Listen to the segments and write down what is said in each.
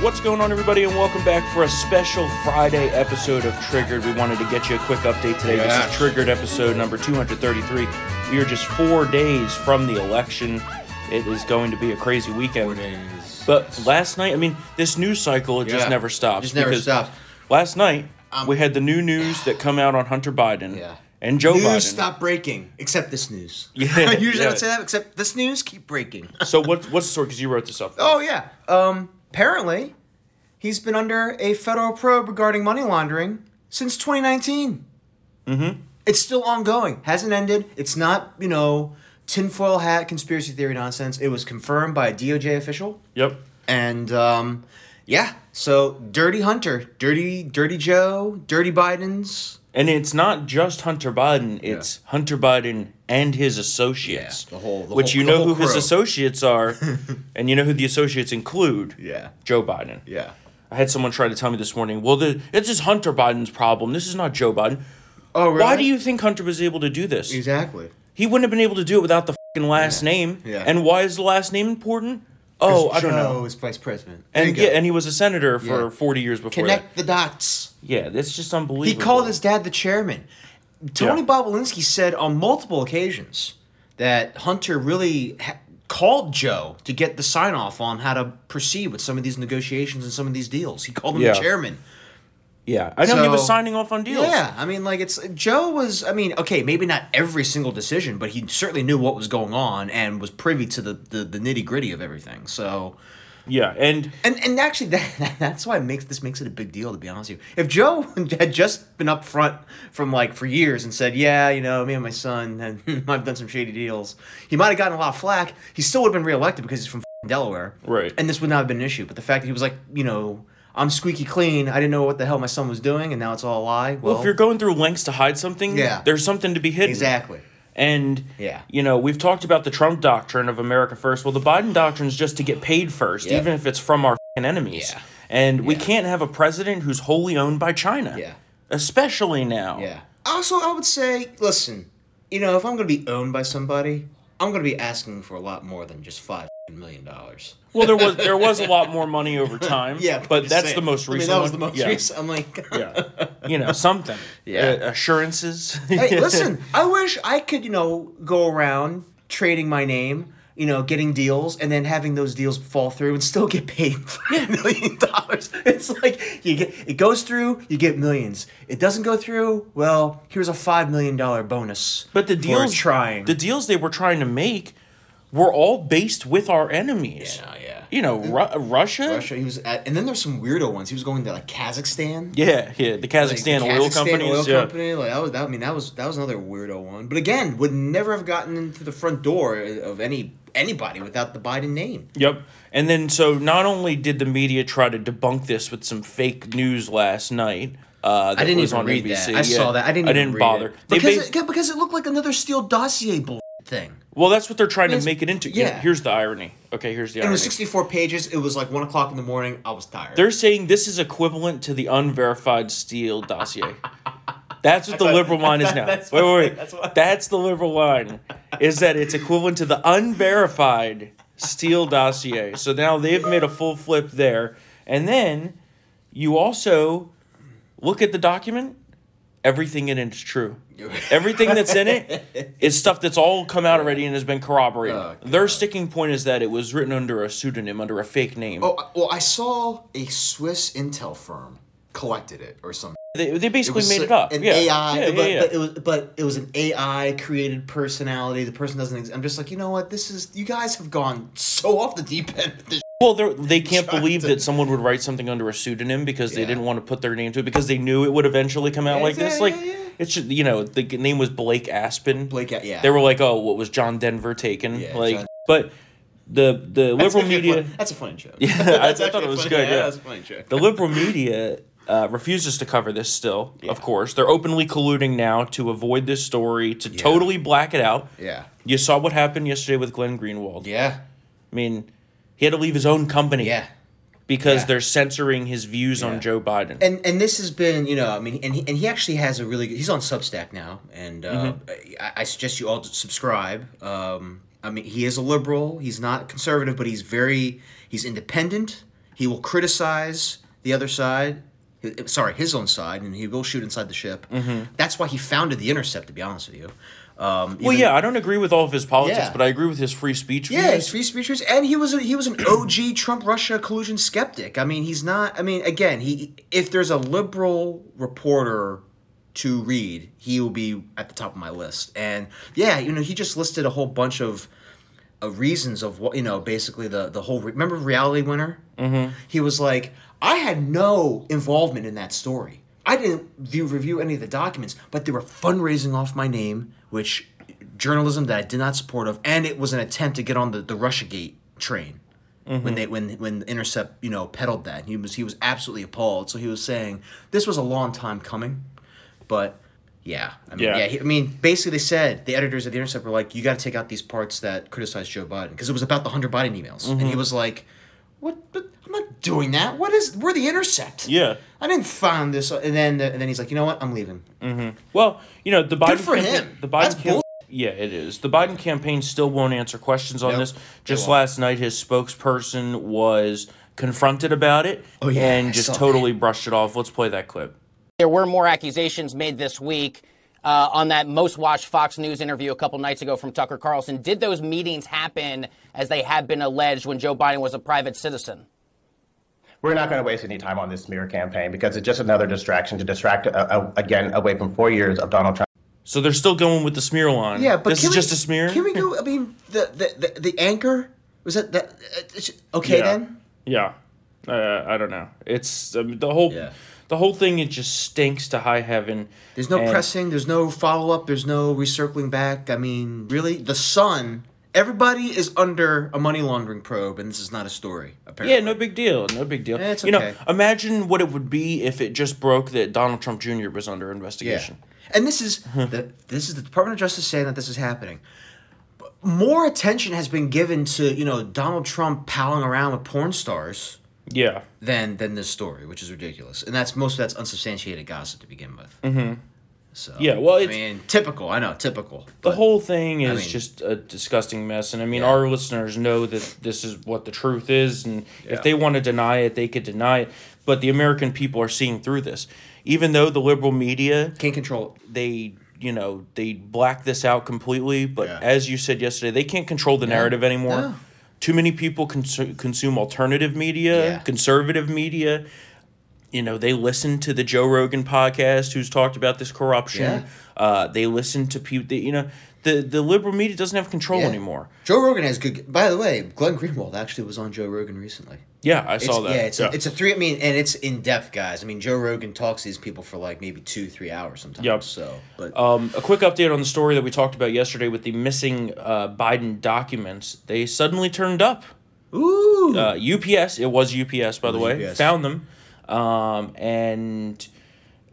What's going on, everybody, and welcome back for a special Friday episode of Triggered. We wanted to get you a quick update today. This is Triggered episode number 233. We are just four days from the election. It is going to be a crazy weekend. Four days. But last night, I mean, this news cycle, it just never stops. Just never stops. Last night, Um, we had the new news that come out on Hunter Biden Yeah. and Joe Biden. news Biden. stop breaking, except this news. Yeah, Usually I yeah. would say that, except this news keep breaking. So what's what's the story? Because you wrote this up. oh yeah. Um. Apparently, he's been under a federal probe regarding money laundering since 2019. Mm-hmm. It's still ongoing. Hasn't ended. It's not you know tinfoil hat conspiracy theory nonsense. It was confirmed by a DOJ official. Yep. And um, yeah, so Dirty Hunter, Dirty Dirty Joe, Dirty Biden's. And it's not just Hunter Biden; it's Hunter Biden and his associates. Yeah, the whole- the which whole- you know who his associates are, and you know who the associates include. Yeah. Joe Biden. Yeah. I had someone try to tell me this morning. Well, the, it's just Hunter Biden's problem. This is not Joe Biden. Oh, really? Why do you think Hunter was able to do this? Exactly. He wouldn't have been able to do it without the fucking last name. Yeah. And why is the last name important? Oh, I don't know. is vice president. There And you go. yeah, and he was a senator for Yeah. 40 years before connect the dots. that. Yeah, that's just unbelievable. He called his dad the chairman. Tony Yeah. Bobulinski said on multiple occasions that Hunter really ha- called Joe to get the sign off on how to proceed with some of these negotiations and some of these deals. He called him Yeah. the chairman. Yeah, I know he was signing off on deals. Yeah, I mean, like it's Joe was. I mean, okay, maybe not every single decision, but he certainly knew what was going on and was privy to the the, the nitty gritty of everything. So. Yeah, and And and actually, that, that's why it makes this makes it a big deal. To be honest with you, if Joe had just been up front from like for years and said, "Yeah, you know, me and my son, and I've done some shady deals," he might have gotten a lot of flack. He still would have been reelected because he's from Delaware, Right. And this would not have been an issue. But the fact that he was like, you know, I'm squeaky clean. I didn't know what the hell my son was doing, and now it's all a lie. Well, well, if you're going through lengths to hide something, Yeah. there's something to be hidden. exactly. And Yeah. you know, we've talked about the Trump doctrine of America first. Well, the Biden doctrine is just to get paid first, Yeah. even if it's from our fing enemies. Yeah. And we Yeah. can't have a president who's wholly owned by China. Yeah. Especially now. Yeah. Also, I would say, listen, you know, if I'm going to be owned by somebody, I'm going to be asking for a lot more than just five million dollars. Well, there was there was a lot more money over time. Yeah, but just that's saying. the most recent. I mean, recent. that was one. the most yeah. recent. I'm like, yeah. You know, something. Yeah. Uh, assurances. hey, listen, I wish I could, you know, go around trading my name, you know, getting deals, and then having those deals fall through and still get paid five million dollars. It's like you get it goes through, you get millions. It doesn't go through, well, here's a five million dollar bonus. But the deals trying. the deals they were trying to make were all based with our enemies. yeah, yeah. You know, Ru- Russia. Russia. He was at, and then there's some weirdo ones. He was going to like Kazakhstan. Yeah, yeah. The Like, Kazakhstan, the oil Kazakhstan companies. oil yeah. company. Like that was that. I mean, that was that was another weirdo one. But again, would never have gotten into the front door of any anybody without the Biden name. Yep. And then so not only did the media try to debunk this with some fake news last night. Uh, I didn't was even on read NBC. that. I saw that. I didn't. I didn't bother. it. Because bas- it, because it looked like another Steele dossier bull thing. well, that's what they're trying to make it into. yeah. Here's the irony. Okay, here's the And it irony. was 64 pages. It was like one o'clock in the morning. I was tired. They're saying this is equivalent to the unverified Steele dossier. That's what the thought- liberal line is now. that's Wait, wait, wait. that's That's the liberal line. Is that it's equivalent to the unverified Steele dossier. So now they've made a full flip there. And then you also look at the document. Everything in it is true. Everything that's in it is stuff that's all come out already and has been corroborated. Oh, Their sticking point is that it was written under a pseudonym, under a fake name. oh well, I saw a Swiss intel firm collected it or something. They, they basically was made it up. An yeah. AI, Yeah, but, yeah. but it was but it was an AI created personality. The person doesn't. Exist. I'm just like, you know what? This is you guys have gone so off the deep end. with this well, they're, can't believe to- that someone would write something under a pseudonym because they didn't want to put their name to it because they knew it would eventually come out Yeah, like this. yeah, Like yeah, yeah. it's just, you know the name was Blake Aspen. Blake, yeah. They were like, oh, what was John Denver taken? Yeah, like, John- but the the That's liberal media. fun- that's a funny joke. Yeah, I- I thought it was funny- good, yeah. that's a funny joke. the liberal media uh, refuses to cover this still, of course. They're openly colluding now to avoid this story, to totally black it out. Yeah. You saw what happened yesterday with Glenn Greenwald. Yeah. I mean, he had to leave his own company Yeah. because Yeah. they're censoring his views Yeah. on Joe Biden. and and this has been you know I mean and he, and he actually has a really good he's on Substack now and uh, Mm-hmm. I, I suggest you all subscribe. Um, I mean he is a liberal. He's not conservative, but he's very he's independent. He will criticize the other side. Sorry, his own side, and he will shoot inside the ship. That's why he founded the Intercept. To be honest with you. Um, Well, yeah, I don't agree with all of his politics, Yeah. but I agree with his free speech. Yeah, his free speech speechers, and he was a, he was an OG Trump Russia collusion skeptic. I mean, he's not. I mean, again, he if there's a liberal reporter to read, he will be at the top of my list. And yeah, you know, he just listed a whole bunch of reasons of what you know, basically the the whole. Remember Reality Winner? Mm-hmm. He was like, I had no involvement in that story. I didn't view review any of the documents, but they were fundraising off my name, which journalism that I did not support of, and it was an attempt to get on the the RussiaGate train when mm-hmm. they when when Intercept you know peddled that. He was he was absolutely appalled. So he was saying this was a long time coming, but. Yeah, I mean, Yeah. yeah. he- I mean, basically, they said the editors of the Intercept were like, "You got to take out these parts that criticize Joe Biden," because it was about the Hunter Biden emails, and he mm-hmm. was like, "What? But I'm not doing that. What is? We're the Intercept. Yeah. I didn't find this." And then and then he's like, "You know what? I'm leaving." Mm-hmm. Well, you know the Biden for campaign, him. The Biden That's cam- bull- Yeah, it is. The Biden campaign still won't answer questions on Nope, this. Just last night, his spokesperson was confronted about it Oh, yeah, I and just saw that. totally brushed it off. Let's play that clip. There were more accusations made this week uh, on that most watched Fox News interview a couple nights ago from Tucker Carlson. Did those meetings happen as they have been alleged when Joe Biden was a private citizen? We're not going to waste any time on this smear campaign because it's just another distraction to distract, uh, uh, again, away from four years of Donald Trump. So they're still going with the smear line. Yeah, but this is we- just a smear. Can we go? I mean, the the the, the anchor was that that uh, okay yeah. then? Yeah, uh, I don't know. It's um, the whole Yeah. The whole thing. It just stinks to high heaven. There's no And- pressing. There's no follow up. There's no recircling back. I mean, really, the Sun. Everybody is under a money laundering probe, and this is not a story. Apparently. Yeah, no big deal. No big deal. Eh, it's You know, imagine what it would be if it just broke that Donald Trump Jr. was under investigation. Yeah. And this is the this is the Department of Justice saying that this is happening. More attention has been given to you know Donald Trump palling around with porn stars Yeah. than than this story, which is ridiculous. And that's most of that's unsubstantiated gossip to begin with. Mm-hmm. So Yeah, well, I mean, typical. I know, typical. The whole thing is mean- just a disgusting mess. And I mean, Yeah. our listeners know that this is what the truth is. And Yeah. if they want to deny it, they could deny it. But the American people are seeing through this. Even though the liberal media, can't control it. they, you know, they black this out completely. But Yeah. as you said yesterday, they can't control the narrative anymore. No. Too many people consu- consume alternative media, Yeah. conservative media. You know, they listen to the Joe Rogan podcast, who's talked about this corruption. Yeah. Uh, they listen to people. You know, the the liberal media doesn't have control Yeah. anymore. Joe Rogan has good. By the way, Glenn Greenwald actually was on Joe Rogan recently. Yeah, I It's, saw that. Yeah, it's A, it's a three. I mean, and it's in depth, guys. I mean, Joe Rogan talks to these people for like maybe two, three hours sometimes. Yep. So, but Um, a quick update on the story that we talked about yesterday with the missing uh, Biden documents. They suddenly turned up. ooh, Uh, UPS, it was UPS by the way, UPS. found them, um, and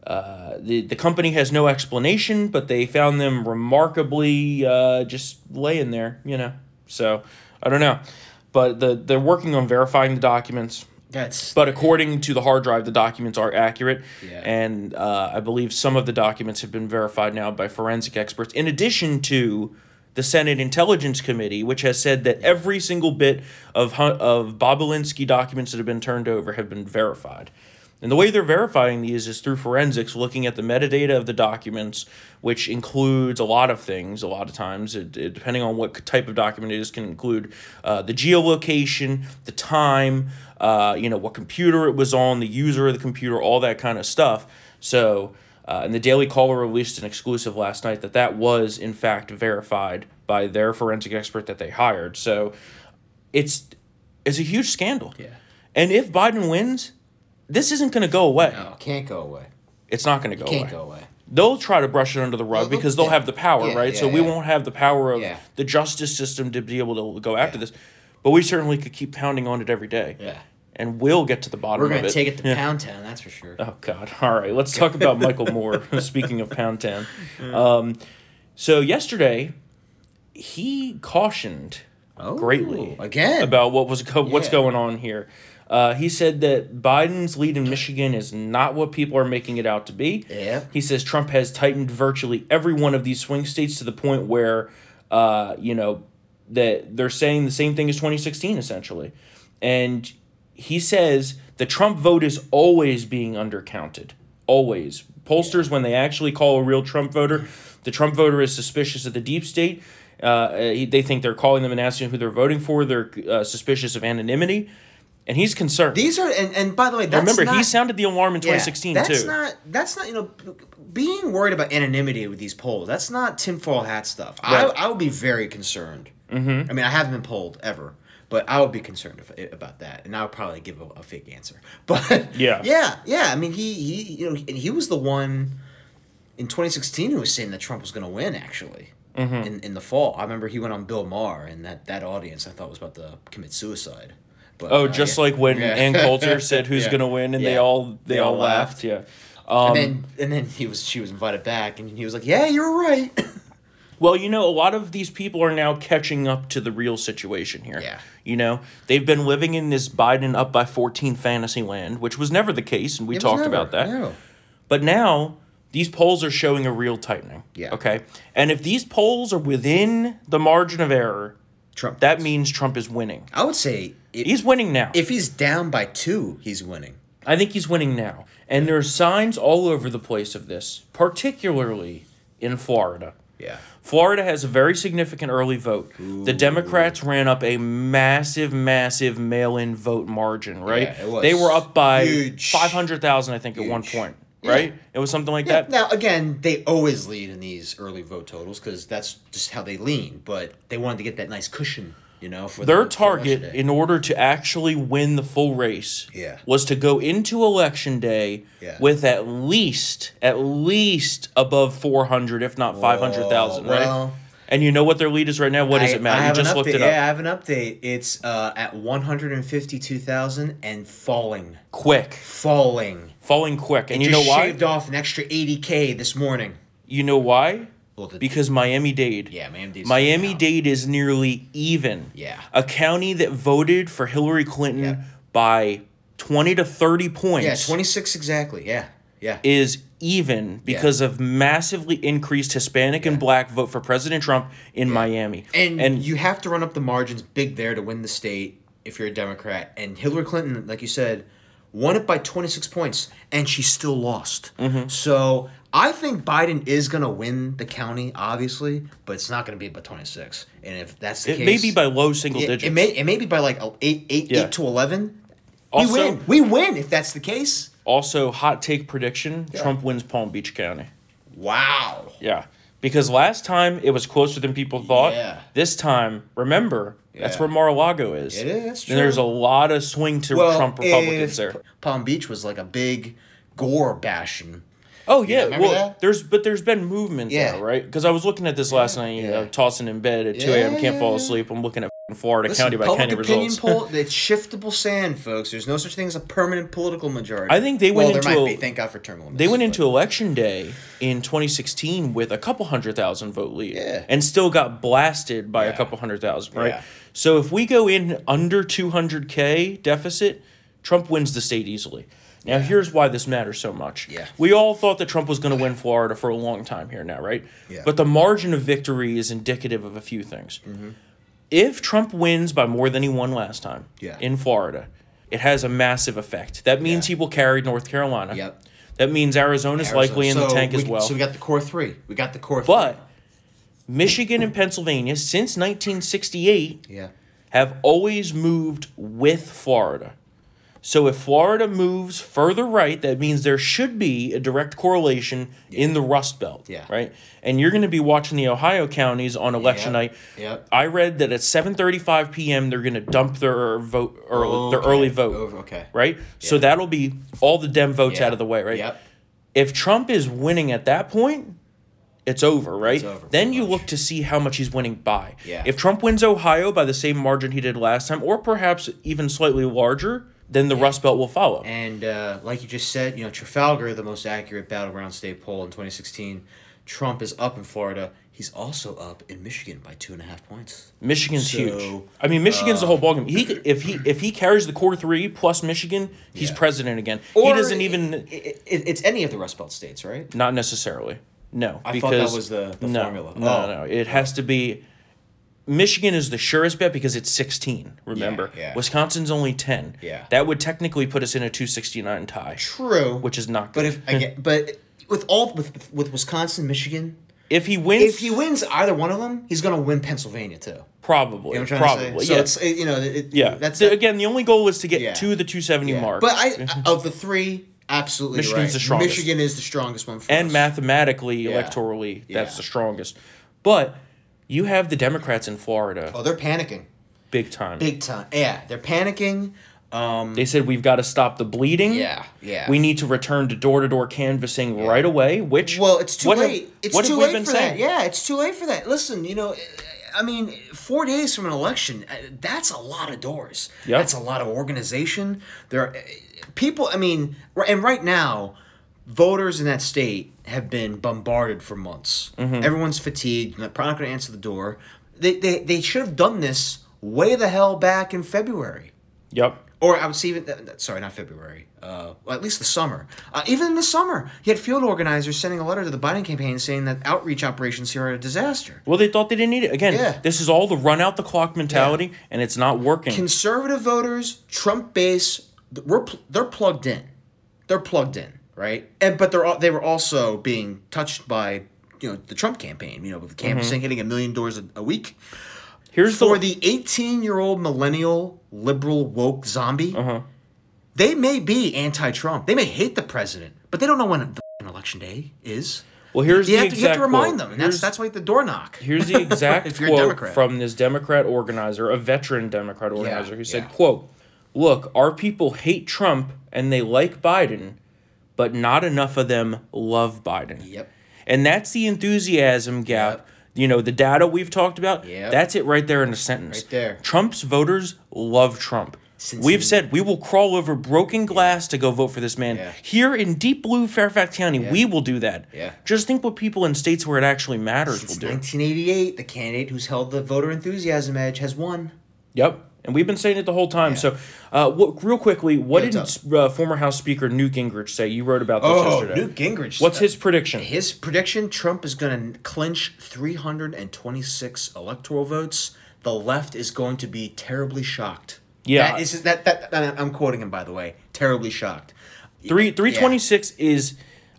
uh, the the company has no explanation, but they found them remarkably uh, just laying there, you know. So I don't know, but the they're working on verifying the documents. that's But according to the hard drive, the documents are accurate, Yeah. and uh, I believe some of the documents have been verified now by forensic experts. In addition to the Senate Intelligence Committee, which has said that every single bit of of Bobulinski documents that have been turned over have been verified. And the way they're verifying these is through forensics, looking at the metadata of the documents, which includes a lot of things. A lot of times, it, it- depending on what type of document it is, can include uh, the geolocation, the time, uh, you know, what computer it was on, the user of the computer, all that kind of stuff. So, uh, and the Daily Caller released an exclusive last night that that was in fact verified by their forensic expert that they hired. So, it's it's a huge scandal. Yeah. And if Biden wins, this isn't going to go away. no, can't go away. It's not going to go Can't away. go away. They'll try to brush it under the rug Well, because they'll yeah. have the power, Yeah, right? so yeah, we won't have the power of Yeah. the justice system to be able to go after this. But we certainly could keep pounding on it every day. Yeah. And we'll get to the bottom of it. We're gonna it. take it to Yeah. Pound Town, that's for sure. Oh God! All right, let's talk about Michael Moore. Speaking of Pound Town, um, so yesterday he cautioned Oh, greatly again. about what was go- what's going on here. Uh, he said that Biden's lead in Michigan is not what people are making it out to be. Yeah. He says Trump has tightened virtually every one of these swing states to the point where, uh, you know, that they're saying the same thing as 2016 essentially, and he says the Trump vote is always being undercounted. Always. Pollsters, when they actually call a real Trump voter, the Trump voter is suspicious of the deep state. Uh, they think they're calling them and asking who they're voting for. They're uh, suspicious of anonymity. And he's concerned. These are and, and by the way, that's Remember, not, he sounded the alarm in yeah, 2016, that's too. not that's not you know being worried about anonymity with these polls. That's not tinfoil hat stuff. Right. I I would be very concerned. Mm-hmm. I mean, I haven't been polled ever, but I would be concerned if, about that, and I would probably give a, a fake answer. But Yeah. yeah, yeah. I mean, he he you know and he was the one in 2016 who was saying that Trump was going to win actually. Mm-hmm. In, in the fall, I remember he went on Bill Maher, and that, that audience I thought was about to commit suicide. But, Oh, uh, just yeah. like when Yeah. Ann Coulter said who's Yeah. going to win, and they all they, They all all laughed. laughed. Yeah. Um, and then and then he was she was invited back and he was like, "Yeah, you're right." Well, you know, a lot of these people are now catching up to the real situation here. Yeah. You know, they've been living in this Biden up by 14 fantasy land, which was never the case, and we It talked never, about that. no. But now these polls are showing a real tightening. Yeah. Okay. And if these polls are within the margin of error, Trump. that means Trump is winning. I would say if, He's winning now. if he's down by two, he's winning. I think he's winning now. And there are signs all over the place of this, particularly in Florida. Yeah. Florida has a very significant early vote. The Democrats ran up a massive, massive mail-in vote margin, right? Yeah, it was they were up by five hundred thousand, I think, at one point, Yeah. right? It was something like Yeah. that. Now again, they always lead in these early vote totals because that's just how they lean. But they wanted to get that nice cushion, you know, for Their the, target, Day. in order to actually win the full race, Yeah. was to go into election day Yeah. with at least, at least above four hundred, if not five hundred thousand, right? well- And you know what their lead is right now? What is I- it, Matt? I You just looked update. it up. Yeah, I have an update. It's uh, at one hundred and fifty-two thousand and falling, Quick, falling. falling quick, and you Just know why? Shaved off an extra eighty k this morning. You know why? Well, the- Because Miami Dade. Yeah, Miami coming out. Dade is nearly even. Yeah. A county that voted for Hillary Clinton Yeah. by 20 to 30 points Yeah, twenty-six exactly. Yeah, yeah. is even because of massively increased Hispanic and black vote for President Trump in Miami. And, and you have to run up the margins big there to win the state if you're a Democrat. And Hillary Clinton, like you said, won it by 26 points, and she still lost. Mm-hmm. So I think Biden is going to win the county, obviously, but it's not going to be by 26. And if that's the it case, may be by low single it, digits. it may it may be by like eight eight Yeah. eight to 11. Also- we win. We win if that's the case. Also, hot take prediction Trump wins Palm Beach County. Wow. Yeah. Because last time it was closer than people thought. Yeah. This time, remember, that's where Mar-a-Lago is. It is, that's And there's a lot of swing to Trump Republicans there. Palm Beach was like a big gore bashing. Oh yeah, well, that? there's but there's been movement Yeah. there, right? Because I was looking at this last night, you know, tossing in bed at two a.m. Can't fall asleep. I'm looking at Florida Listen, county by public county opinion results. poll, it's shiftable sand, folks. There's no such thing as a permanent political majority. I think they well, went there into might a- be. Thank God for term limits. They went but- into election day in 2016 with a couple hundred thousand vote lead, Yeah. and still got blasted by a couple hundred thousand, right? Yeah. So if we go in under 200k deficit, Trump wins the state easily. Now here's why this matters so much. Yeah. We all thought that Trump was going to win Florida for a long time here now, right? Yeah. But the margin of victory is indicative of a few things. Mm-hmm. If Trump wins by more than he won last time Yeah. in Florida, it has a massive effect. That means Yeah. he will carry North Carolina. Yep. That means Arizona's likely in the tank we, as well. So we got the core three. We got the core but. Michigan and Pennsylvania, since 1968, Yeah. have always moved with Florida. So if Florida moves further right, that means there should be a direct correlation in the Rust Belt. Yeah. Right? And you're going to be watching the Ohio counties on election Yep. night. Yep. I read that at 7:35 p.m. they're going to dump their vote early, their early vote. Over- okay. Right? So that'll be all the Dem votes Yeah. out of the way, right? Yep. if Trump is winning at that point, it's over, right? It's over, then you much. look to see how much he's winning by. Yeah. If Trump wins Ohio by the same margin he did last time, or perhaps even slightly larger, then the Rust Belt will follow. And uh, like you just said, you know, Trafalgar, the most accurate battleground state poll in 2016, Trump is up in Florida. He's also up in Michigan by two and a half points. Michigan's So, huge. I mean, Michigan's the whole ballgame. He if he if he carries the core three plus Michigan, he's Yeah. president again. he Or doesn't even i- i- it's any of the Rust Belt states, right? not necessarily. No, I because thought that was the- the no, formula. No, Oh. no, it has to be Michigan is the surest bet because it's 16. Remember, Yeah, yeah. Wisconsin's only 10. Yeah. that would technically put us in a 269 tie. True. Which is not good. But if again, but with all with with Wisconsin, Michigan, If he wins, if he wins either one of them, he's gonna win Pennsylvania too. probably, You know what I'm trying probably, to say? yeah, So it's it- you know it, yeah. That's The- again, the only goal is to get Yeah. to the 270 yeah. mark. But I of the three, absolutely Michigan's right. the strongest. Michigan is the strongest one for and us. mathematically, electorally, that's the strongest. But you have the Democrats in Florida, Oh, they're panicking big time. big time. Yeah, they're panicking. Um, They said we've got to stop the bleeding. Yeah, yeah. We need to return to door to door canvassing right away. Which Well, it's too what have- late. it's what too late been for saying? that. Yeah, it's too late for that. Listen, you know, I mean, four days from an election, uh, that's a lot of doors. Yep. That's a lot of organization. There are uh, people, I mean, and right now, voters in that state have been bombarded for months. Mm-hmm. Everyone's fatigued. They're probably not going to answer the door. They, they, they should have done this way the hell back in February Yep. or I would say even uh, sorry, not February. Uh, well, at least the summer. Uh, even in the summer, you had field organizers sending a letter to the Biden campaign saying that outreach operations here are a disaster. Well, they thought they didn't need it. Again, Yeah. this is all the run out the clock mentality, and it's not working. Conservative voters, Trump base, we're they're plugged in. They're plugged in, right? And but they're all, they were also being touched by you know the Trump campaign. You know, with the canvassing hitting a million doors a, a week. Here's For the, the 18 year old millennial liberal woke zombie, Uh-huh. they may be anti Trump. They may hate the president, but they don't know when the election day is. well, here's You the have, to, you have exact to remind quote. them, and that's Here's- that's why the door knock. Here's the exact If you're a quote from this Democrat organizer, a veteran Democrat organizer, who said, yeah. "quote Look, our people hate Trump and they like Biden, but not enough of them love Biden." Yep. And that's the enthusiasm gap. Yep. You know, the data we've talked about, Yep. that's it right there in a sentence. Right there. Trump's voters love Trump. Since We've he- said we will crawl over broken glass to go vote for this man. Yeah. Here in deep blue Fairfax County, we will do that. Yeah. Just think what people in states where it actually matters Since will do. 1988, the candidate who's held the voter enthusiasm edge has won. Yep. And we've been saying it the whole time. So, uh, what, real quickly, what Yeah, did uh, former House Speaker Newt Gingrich say? You wrote about this Oh, yesterday. Newt Gingrich. What's his prediction? His prediction: Trump is going to clinch 326 electoral votes. The left is going to be terribly shocked. Yeah. that is that, that, that I'm quoting him by the way. Terribly shocked. Three three twenty six is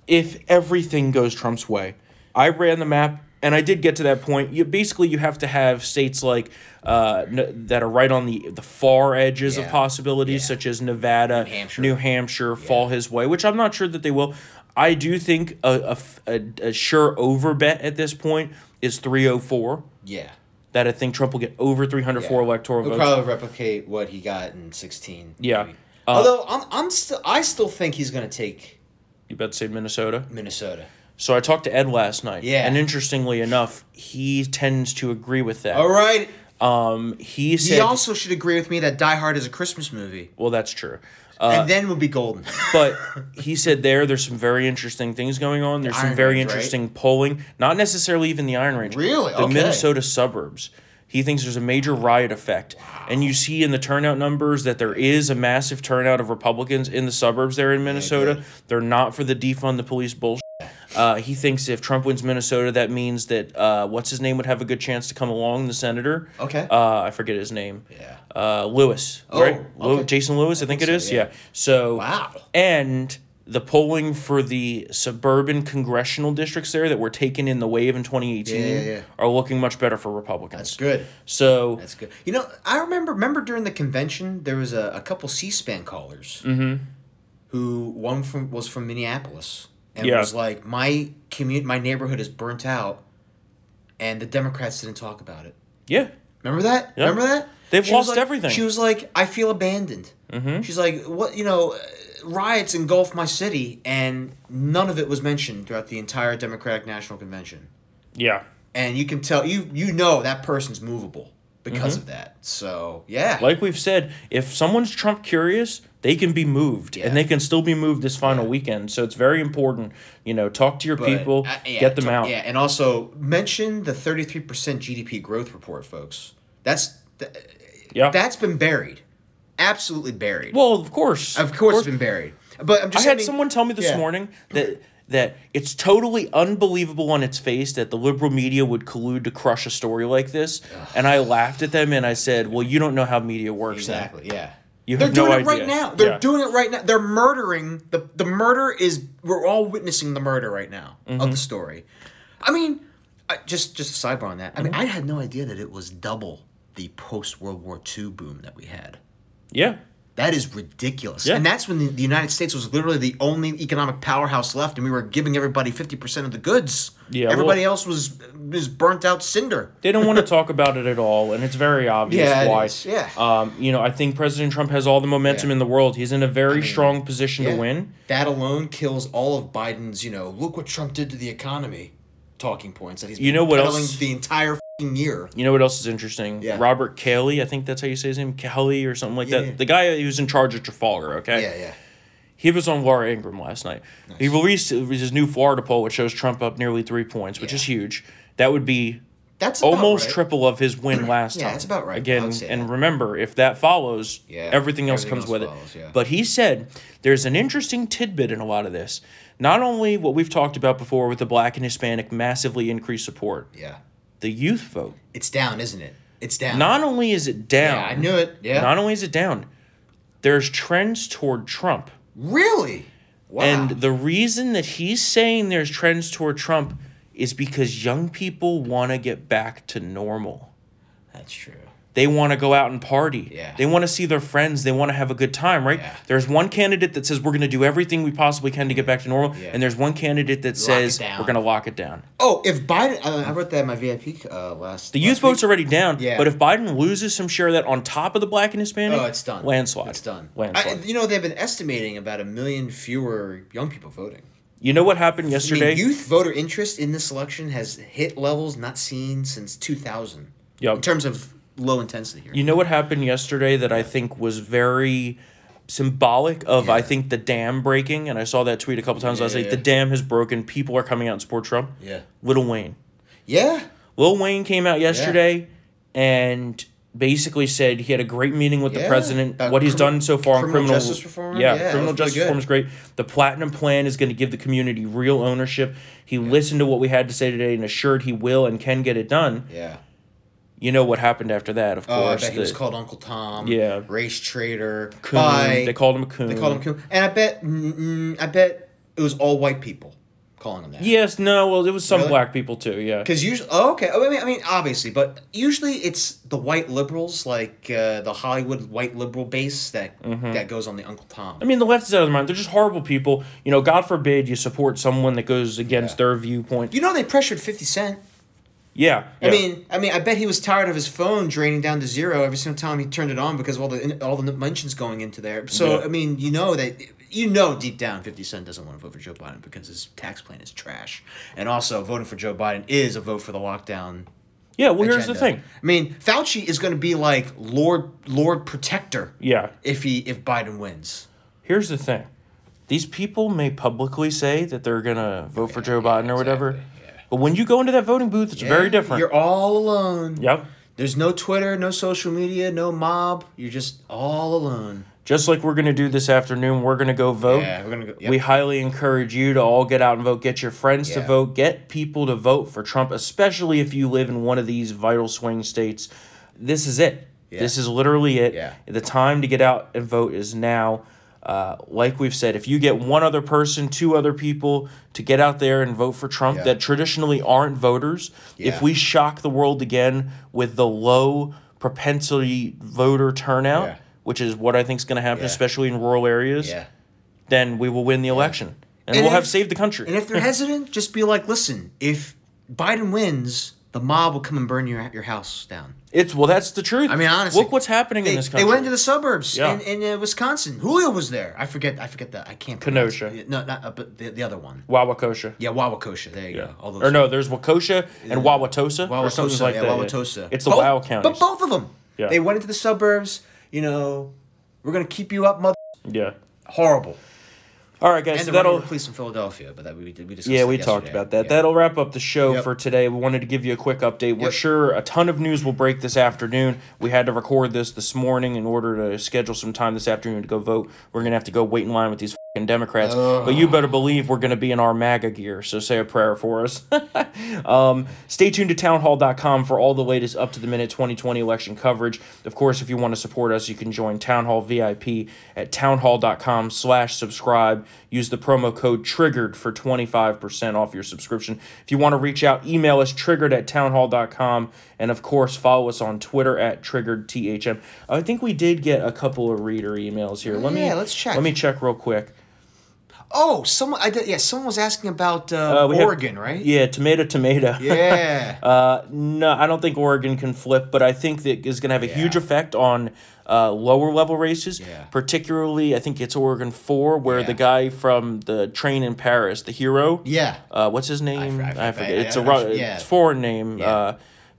if everything goes Trump's way. I ran the map and I did get to that point. You basically you have to have states like uh, n- that are right on the the far edges of possibilities, Yeah. such as Nevada, New Hampshire. New Hampshire fall his way, which I'm not sure that they will. I do think a a a sure over bet at this point is 304. Yeah. That I think Trump will get over 304 electoral He'll votes. probably replicate what he got in 16. Yeah. Uh, Although I'm, I'm still, I still think he's going to take you bet say Minnesota. Minnesota. So I talked to Ed last night. Yeah. And interestingly enough, he tends to agree with that. All right. Um, he said. He also should agree with me that Die Hard is a Christmas movie, well, that's true. Uh, and then we'll be golden. but he said there, there's some very interesting things going on. There's some Iron very Range, right? interesting polling, not necessarily even the Iron Range. Really? The Okay. Minnesota suburbs. He thinks there's a major riot effect. And you see in the turnout numbers that there is a massive turnout of Republicans in the suburbs there in Minnesota. They're not for the defund the police bullshit. Uh, he thinks if Trump wins Minnesota, that means that uh, what's his name would have a good chance to come along, the senator. Okay. Uh, I forget his name. Yeah. Uh, Lewis. Oh, right? Lew- Jason Lewis, I think, it so, is. yeah. Yeah. So. Wow. And the polling for the suburban congressional districts there that were taken in the wave in 2018 Yeah, yeah, yeah. are looking much better for Republicans. That's good. So That's good. You know, I remember remember during the convention there was a, a couple C-SPAN callers Mm-hmm. who one from was from Minneapolis and Yeah. was like my commute my neighborhood is burnt out, and the Democrats didn't talk about it. yeah, Remember that? Yeah. Remember that? They've She lost like- everything. She was like, I feel abandoned. Mm-hmm. She's like, what? You know, riots engulfed my city, and none of it was mentioned throughout the entire Democratic National Convention. yeah. And you can tell you you know that person's movable because Mm-hmm. of that. So yeah, Like we've said, if someone's Trump curious, they can be moved, Yeah. and they can still be moved this final Yeah. weekend. So it's very important. You know, talk to your But, people, uh, yeah, get them to- out. Yeah, and also mention the thirty three percent GDP growth report, folks. That's th- Yeah. that's been buried, absolutely buried. well, of course, of course, it's been buried. But I'm just I had saying- someone tell me this morning that that it's totally unbelievable on its face that the liberal media would collude to crush a story like this. And I laughed at them and I said, "Well, you don't know how media works." then." Exactly. Yeah. You They're have no doing it right idea. now. They're Yeah. doing it right now. They're murdering the the murder is we're all witnessing the murder right now Mm-hmm. of the story. I mean, I, just just a sidebar on that. I mean, Mm-hmm. I had no idea that it was double the post World War II boom that we had. Yeah. That is ridiculous. Yeah. And that's when the, the United States was literally the only economic powerhouse left, and we were giving everybody 50% of the goods. Yeah, Everybody well- else was was burnt out cinder. They don't want to talk about it at all, and it's very obvious Yeah, why. yeah. Um, you know, I think President Trump has all the momentum Yeah. in the world. He's in a very strong position Yeah. to win. That alone kills all of Biden's, you know, look what Trump did to the economy talking points that he's You know what else- the entire year. You know what else is interesting? Yeah. Robert Kelly, I think that's how you say his name, Kelly or something like Yeah, that. yeah. The guy who's in charge of Trafalgar. Okay. Yeah, yeah. He was on Laura Ingraham last night. He released his new Florida poll, which shows Trump up nearly three points, which Yeah. is huge. That would be That's almost right. triple of his win last Yeah, time. that's about right. Again, and that. remember, if that follows, Yeah, everything else comes else with follows, it. yeah. But he said there's an interesting tidbit in a lot of this. Not only what we've talked about before with the black and Hispanic massively increased support, Yeah. The youth vote. It's down, isn't it? It's down. Not only is it down, yeah, I knew it. Yeah. not only is it down, there's trends toward Trump. really? Wow. And the reason that he's saying there's trends toward Trump is because young people want to get back to normal. That's true. They want to go out and party. Yeah. They want to see their friends. They want to have a good time, right? Yeah. There's one candidate that says we're going to do everything we possibly can to get back to normal, Yeah. and there's one candidate that it says we're going to lock it down. Oh, if Biden, uh, I wrote that in my VIP uh, last. The youth vote's already down, Yeah. but if Biden loses some share of that on top of the black and Hispanic, Oh, it's done. Landslide. It's done. Landslide. I, you know, they've been estimating about a million fewer young people voting. you know what happened I yesterday? mean, youth voter interest in this election has hit levels not seen since 2000. Yep. In terms of low intensity here. You know what happened yesterday that I think was very symbolic of I think the dam breaking, and I saw that tweet a couple times last Yeah. night. The dam has broken. People are coming out and support Trump. Yeah. Little Wayne. Yeah. Lil Wayne came out yesterday and basically said he had a great meeting with the president. About what he's criminal- done so far on criminal criminal justice reform? Yeah, Yeah, criminal justice reform is great. The platinum plan is going to give the community real ownership. He listened to what we had to say today and assured he will and can get it done. Yeah. You know what happened after that, of Oh, I course. bet he was called Uncle Tom. Yeah. Race traitor. coon. by- they called him a coon. They called him coon. And I bet, mm, I bet it was all white people calling him that. Yes, no, well, it was some Really? black people too. Yeah, Because usually, oh, okay. I mean, I mean, obviously, but usually it's the white liberals, like uh, the Hollywood white liberal base, that Mm-hmm. that goes on the Uncle Tom. I mean, the left is out of their mind. They're just horrible people. You know, God forbid you support someone that goes against Yeah. their viewpoint. you know, they pressured Fifty Cent. Yeah, I yeah. mean, I mean, I bet he was tired of his phone draining down to zero every single time he turned it on because of all the all the mentions going into there. So Yeah. I mean, you know that you know deep down, Fifty Cent doesn't want to vote for Joe Biden because his tax plan is trash, and also voting for Joe Biden is a vote for the lockdown. yeah. Well, here's the thing. I mean, Fauci is going to be like Lord Lord Protector Yeah, if he if Biden wins. here's the thing. These people may publicly say that they're gonna vote for Joe Biden or whatever, exactly, yeah. But when you go into that voting booth, it's very different. You're all alone. Yep. There's no Twitter, no social media, no mob. You're just all alone. Just like we're gonna do this afternoon, we're gonna go vote. Yeah, we're gonna go. Yep. We highly encourage you to all get out and vote. Get your friends to vote. Get people to vote for Trump, especially if you live in one of these vital swing states. This is it. Yeah. This is literally it. Yeah. The time to get out and vote is now. Uh, like we've said, if you get one other person, two other people to get out there and vote for Trump Yeah. that traditionally aren't voters, Yeah. if we shock the world again with the low propensity voter turnout, Yeah. which is what I think is going to happen, especially in rural areas, then we will win the election. And, And we'll have saved the country. And if they're hesitant, just be like, listen, if Biden wins, the mob will come and burn your your house down. It's well, that's the truth. I mean, honestly, look what's happening They, in this country. they went into the suburbs Yeah. in, in uh, Wisconsin. Julio was there. I forget. I forget that. I can't. Kenosha. it. No, not uh, but the, the other one. Wawakosha. Yeah, Wawakosha. There you Yeah. go. All those Or no, there's Wakosha and Wauwatosa or something like yeah, that. Wauwatosa. It's the Both- Wow counties. But both of them. Yeah. They went into the suburbs. You know, we're gonna keep you up, mother. yeah. Horrible. All right, guys. And so that'll. police in Philadelphia, but that we did. We discussed. Yeah, we talked about that. Yeah. That'll wrap up the show Yep. for today. We wanted to give you a quick update. We're sure a ton of news will break this afternoon. We had to record this this morning in order to schedule some time this afternoon to go vote. We're gonna have to go wait in line with these Democrats. But you better believe we're going to be in our MAGA gear. So say a prayer for us. um, stay tuned to townhall.com for all the latest up to the minute 2020 election coverage. Of course, if you want to support us, you can join Town Hall VIP at townhall.com slash subscribe. Use the promo code TRIGGERED for 25% off your subscription. If you want to reach out, email us triggered at townhall.com. And of course, follow us on Twitter at triggeredthm. I think we did get a couple of reader emails here. Let me let's check. Let me check real quick. Oh, someone. I did, yeah, someone was asking about uh, Uh, we have- Oregon, right? Yeah, tomato, tomato. Yeah. Uh, no, I don't think Oregon can flip, but I think that is going to have a huge effect on uh, lower level races. Yeah. Particularly, I think it's Oregon four, where Yeah. the guy from the train in Paris, the hero. yeah. Uh, what's his name? I I, forget- forget. I- It's I a don't Ru- know. Yeah. it's foreign name. Yeah. Uh,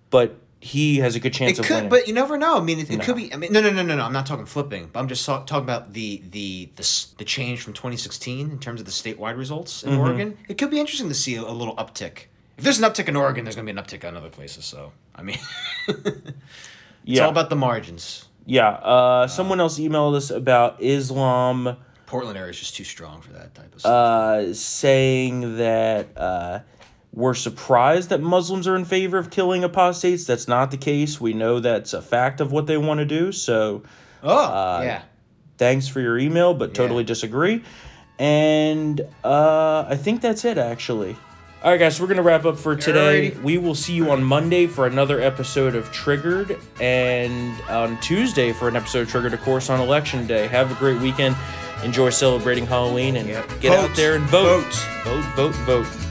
but he has a good chance It of could, winning. but you never know. I mean, it, it could be. I mean, no, no, no, no, no. I'm not talking flipping. But I'm just talk, talking about the the the the change from 2016 in terms of the statewide results Mm-hmm. in Oregon. It could be interesting to see a, a little uptick. If there's an uptick in Oregon, there's going to be an uptick on other places. So, I mean, it's yeah, all about the margins. yeah. Uh, someone else emailed us about Islam. Portland area is just too strong for that type of stuff. uh, saying that uh, we're surprised that Muslims are in favor of killing apostates. That's not the case. We know that's a fact of what they want to do. So oh, yeah. thanks for your email, but totally disagree. And uh, I think that's it, actually. All right, guys, so we're going to wrap up for today. Alrighty. We will see you on Monday for another episode of Triggered, and on Tuesday for an episode of Triggered, of course, on Election Day. Have a great weekend. Enjoy celebrating Halloween and Yep. get out there and vote. Vote. Vote, vote, vote.